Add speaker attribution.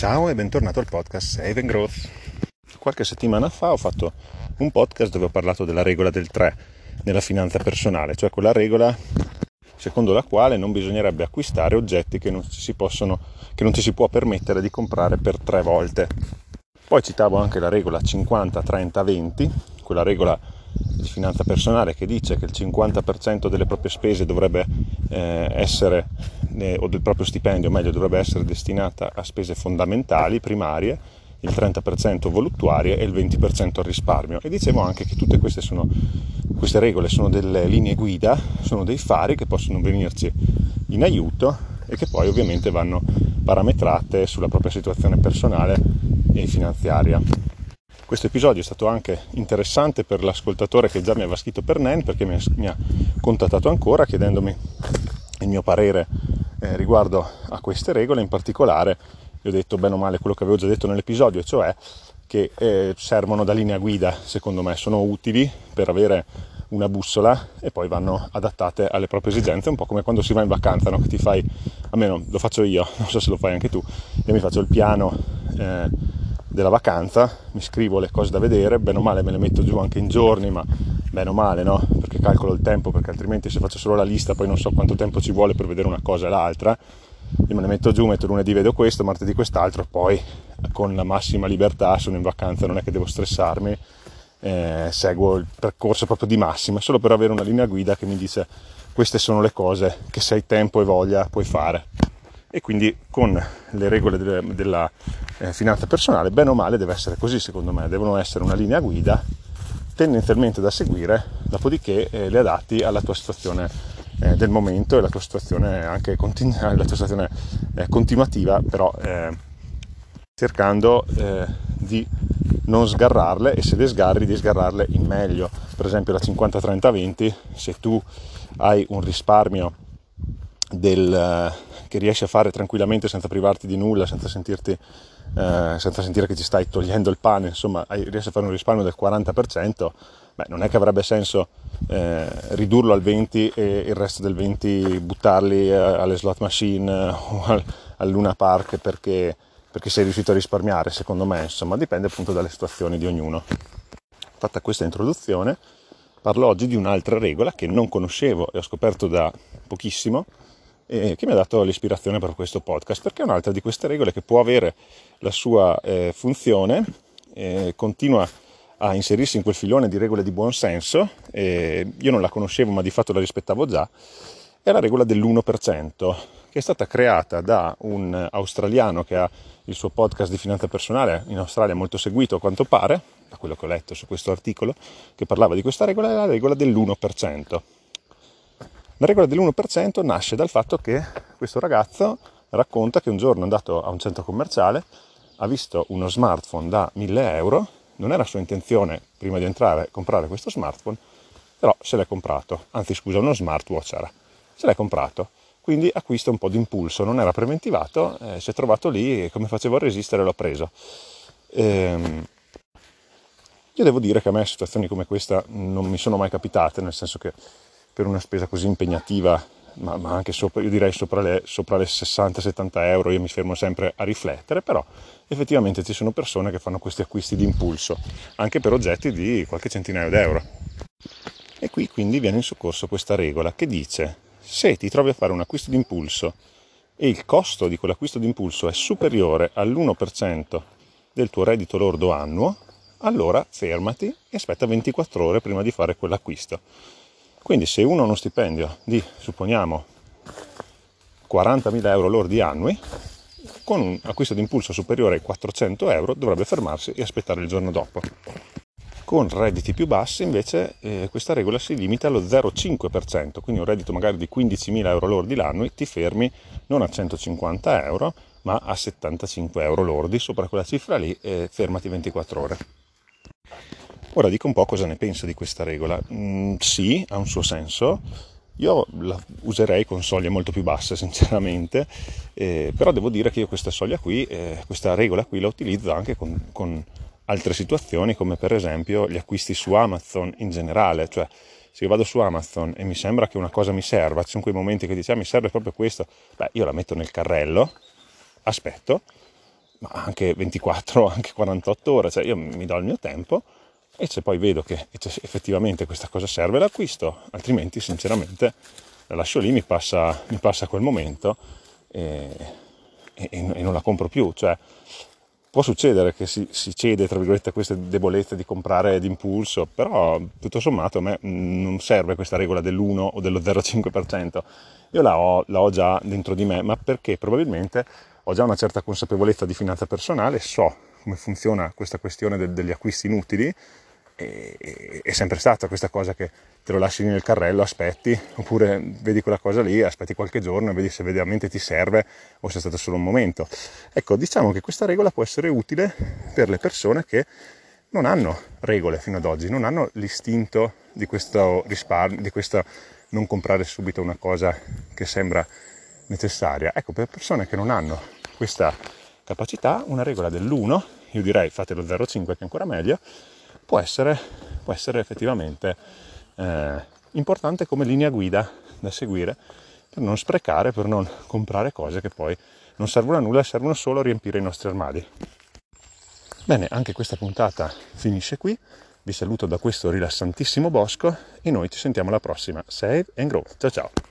Speaker 1: Ciao e bentornato al podcast Save and Growth. Qualche settimana fa ho fatto un podcast dove ho parlato della regola del 3 nella finanza personale, cioè quella regola secondo la quale non bisognerebbe acquistare oggetti che non, ci si, possono, non ci si può permettere di comprare per tre volte. Poi citavo anche la regola 50-30-20, quella regola di finanza personale che dice che il 50% delle proprie spese dovrebbe eh, essere, eh, o del proprio stipendio meglio, dovrebbe essere destinata a spese fondamentali, primarie, il 30% voluttuarie e il 20% al risparmio. E dicevo anche che tutte queste, sono, queste regole sono delle linee guida, sono dei fari che possono venirci in aiuto e che poi ovviamente vanno parametrate sulla propria situazione personale e finanziaria. Questo episodio è stato anche interessante per l'ascoltatore che già mi aveva scritto per NEN perché mi ha contattato ancora chiedendomi il mio parere eh, riguardo a queste regole, in particolare gli ho detto bene o male quello che avevo già detto nell'episodio, cioè che eh, servono da linea guida, secondo me sono utili per avere una bussola e poi vanno adattate alle proprie esigenze, un po' come quando si va in vacanza, no? che ti fai, almeno lo faccio io, non so se lo fai anche tu, io mi faccio il piano eh, della vacanza, mi scrivo le cose da vedere, bene o male me le metto giù anche in giorni, ma bene o male no, perché calcolo il tempo, perché altrimenti se faccio solo la lista poi non so quanto tempo ci vuole per vedere una cosa e l'altra, io me le metto giù, metto lunedì vedo questo, martedì quest'altro, poi con la massima libertà sono in vacanza, non è che devo stressarmi, eh, seguo il percorso proprio di massima, solo per avere una linea guida che mi dice queste sono le cose che se hai tempo e voglia puoi fare. E quindi con le regole della, della eh, finanza personale, bene o male deve essere così secondo me, devono essere una linea guida tendenzialmente da seguire, dopodiché eh, le adatti alla tua situazione eh, del momento e la tua situazione anche continu- la tua situazione eh, continuativa, però eh, cercando eh, di non sgarrarle e se le sgarri di sgarrarle in meglio. Per esempio la 50-30-20, se tu hai un risparmio del, che riesci a fare tranquillamente senza privarti di nulla, senza, sentirti, eh, senza sentire che ti stai togliendo il pane, insomma riesci a fare un risparmio del 40%, beh, non è che avrebbe senso eh, ridurlo al 20% e il resto del 20% buttarli eh, alle slot machine o al, al Luna Park perché, perché sei riuscito a risparmiare, secondo me, insomma dipende appunto dalle situazioni di ognuno. Fatta questa introduzione, parlo oggi di un'altra regola che non conoscevo e ho scoperto da pochissimo, eh, che mi ha dato l'ispirazione per questo podcast, perché è un'altra di queste regole che può avere la sua eh, funzione, eh, continua a inserirsi in quel filone di regole di buon senso, io non la conoscevo ma di fatto la rispettavo già, è la regola dell'1%, che è stata creata da un australiano che ha il suo podcast di finanza personale in Australia molto seguito a quanto pare, da quello che ho letto su questo articolo, che parlava di questa regola, è la regola dell'1%. La regola dell'1% nasce dal fatto che questo ragazzo racconta che un giorno è andato a un centro commerciale, ha visto uno smartphone da 1000 euro, non era sua intenzione prima di entrare comprare questo smartphone, però se l'è comprato, anzi scusa, uno smartwatch era, se l'è comprato, quindi acquista un po' di impulso, non era preventivato, eh, si è trovato lì e come facevo a resistere l'ho preso. Ehm, io devo dire che a me situazioni come questa non mi sono mai capitate, nel senso che per una spesa così impegnativa, ma, ma anche sopra, io direi sopra le, sopra le 60-70 euro, io mi fermo sempre a riflettere, però effettivamente ci sono persone che fanno questi acquisti di impulso, anche per oggetti di qualche centinaio d'euro. E qui quindi viene in soccorso questa regola che dice se ti trovi a fare un acquisto di impulso e il costo di quell'acquisto di impulso è superiore all'1% del tuo reddito lordo annuo, allora fermati e aspetta 24 ore prima di fare quell'acquisto. Quindi se uno ha uno stipendio di, supponiamo, 40.000 euro lordi annui, con un acquisto di impulso superiore ai 400 euro dovrebbe fermarsi e aspettare il giorno dopo. Con redditi più bassi invece eh, questa regola si limita allo 0,5%, quindi un reddito magari di 15.000 euro lordi l'anno ti fermi non a 150 euro ma a 75 euro lordi, sopra quella cifra lì e fermati 24 ore. Ora dico un po' cosa ne penso di questa regola. Mm, sì, ha un suo senso. Io la userei con soglie molto più basse, sinceramente, eh, però devo dire che io questa soglia qui, eh, questa regola qui la utilizzo anche con, con altre situazioni, come per esempio gli acquisti su Amazon in generale. Cioè, se io vado su Amazon e mi sembra che una cosa mi serva, ci sono quei momenti che dici ah, mi serve proprio questo, beh, io la metto nel carrello, aspetto, ma anche 24, anche 48 ore, cioè io mi do il mio tempo e se poi vedo che effettivamente questa cosa serve l'acquisto, altrimenti sinceramente la lascio lì, mi passa, mi passa quel momento e, e, e, non la compro più. Cioè, può succedere che si, si, cede tra virgolette a queste debolezze di comprare d'impulso, però tutto sommato a me non serve questa regola dell'1 o dello 0,5%. Io la ho, la ho già dentro di me, ma perché probabilmente ho già una certa consapevolezza di finanza personale, so come funziona questa questione del, degli acquisti inutili e, è sempre stata questa cosa che te lo lasci lì nel carrello, aspetti, oppure vedi quella cosa lì, aspetti qualche giorno e vedi se veramente ti serve o se è stato solo un momento. Ecco, diciamo che questa regola può essere utile per le persone che non hanno regole fino ad oggi, non hanno l'istinto di questo risparmio, di questo non comprare subito una cosa che sembra necessaria. Ecco, per persone che non hanno questa capacità, una regola dell'1, io direi fate lo 0,5 che è ancora meglio, può essere, può essere effettivamente eh, importante come linea guida da seguire per non sprecare, per non comprare cose che poi non servono a nulla, servono solo a riempire i nostri armadi. Bene, anche questa puntata finisce qui. Vi saluto da questo rilassantissimo bosco e noi ci sentiamo alla prossima. Save and Grow. Ciao ciao!